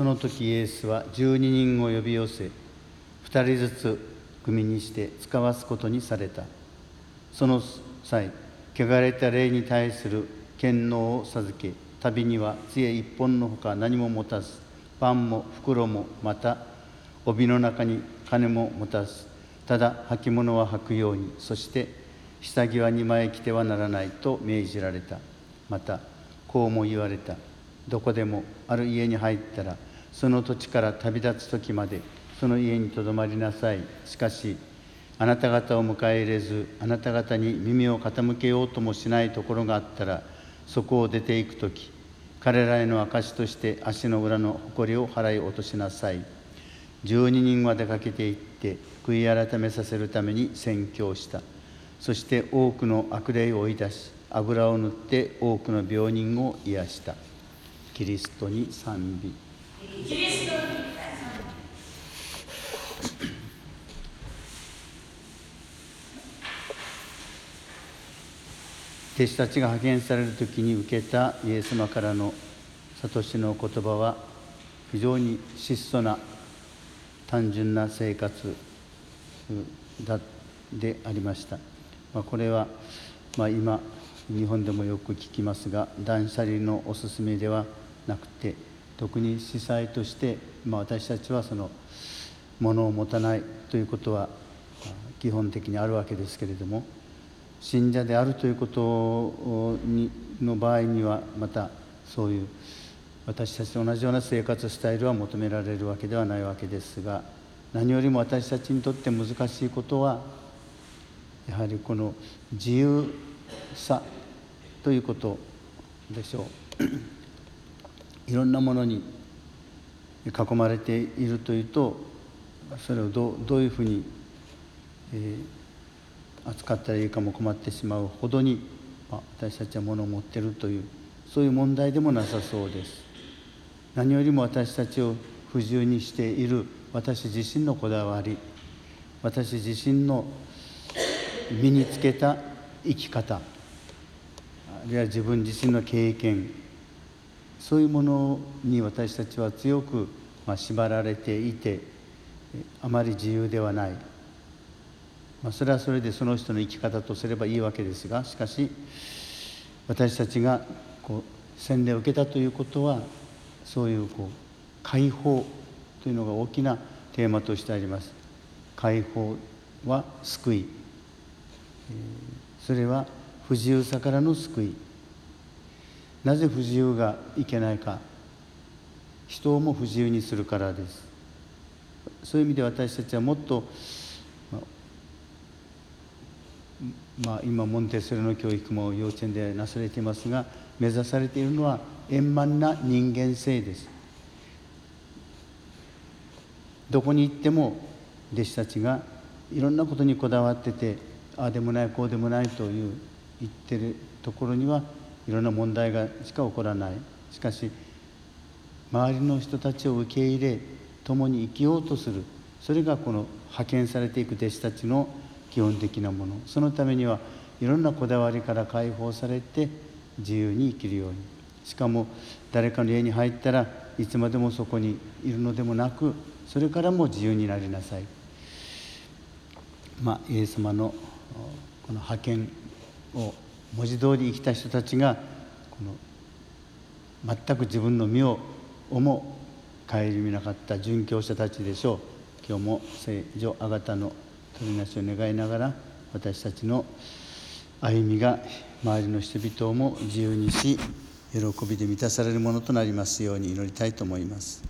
その時イエスは12人を呼び寄せ2人ずつ組にして使わすことにされた。その際汚れた霊に対する権能を授け旅には杖一本のほか何も持たずパンも袋もまた帯の中に金も持たずただ履物は履くようにそして下着は2枚着てはならないと命じられた。またこうも言われた。どこでもある家に入ったらその土地から旅立つ時までその家にとどまりなさい。しかしあなた方を迎え入れずあなた方に耳を傾けようともしないところがあったらそこを出ていく時彼らへの証として足の裏の誇りを払い落としなさい。12人は出かけていって悔い改めさせるために宣教した。そして多くの悪霊を追い出し油を塗って多くの病人を癒した。キリストに賛美。弟子たちが派遣される時に受けたイエス様からの諭しの言葉は非常に質素な単純な生活でありました、まあ、これは、まあ、今日本でもよく聞きますが断捨離のおすすめではなくて特に司祭として、まあ、私たちはその物を持たないということは基本的にあるわけですけれども信者であるということにの場合にはまたそういう私たちと同じような生活スタイルは求められるわけではないわけですが何よりも私たちにとって難しいことはやはりこの自由さということでしょう。いろんなものに囲まれているというとそれをどどういうふうに、えー、扱ったらいいかも困ってしまうほどに、まあ、私たちは物を持っているというそういう問題でもなさそうです。何よりも私たちを不自由にしている私自身のこだわり私自身の身につけた生き方あるいは自分自身の経験そういうものに私たちは強く、まあ、縛られていてあまり自由ではない、まあ、それはそれでその人の生き方とすればいいわけですがしかし私たちがこう洗礼を受けたということはそういうこう解放というのが大きなテーマとしてあります。解放は救い。それは不自由さからの救い。なぜ不自由がいけないか。人をも不自由にするからです。そういう意味で私たちはもっとまあ、今モンテッソリの教育も幼稚園でなされていますが目指されているのは円満な人間性です。どこに行っても弟子たちがいろんなことにこだわっててああでもないこうでもないという言ってるところにはいろんな問題がしか起こらない。しかし周りの人たちを受け入れ共に生きようとする。それがこの派遣されていく弟子たちの基本的なもの。そのためにはいろんなこだわりから解放されて自由に生きるように。しかも誰かの家に入ったらいつまでもそこにいるのでもなくそれからも自由になりなさい。まあ、イエス様のこの派遣を文字通り生きた人たちがこの全く自分の身をも顧みなかった殉教者たちでしょう今日も聖女あがたの取りなしを願いながら私たちの歩みが周りの人々をも自由にし喜びで満たされるものとなりますように祈りたいと思います。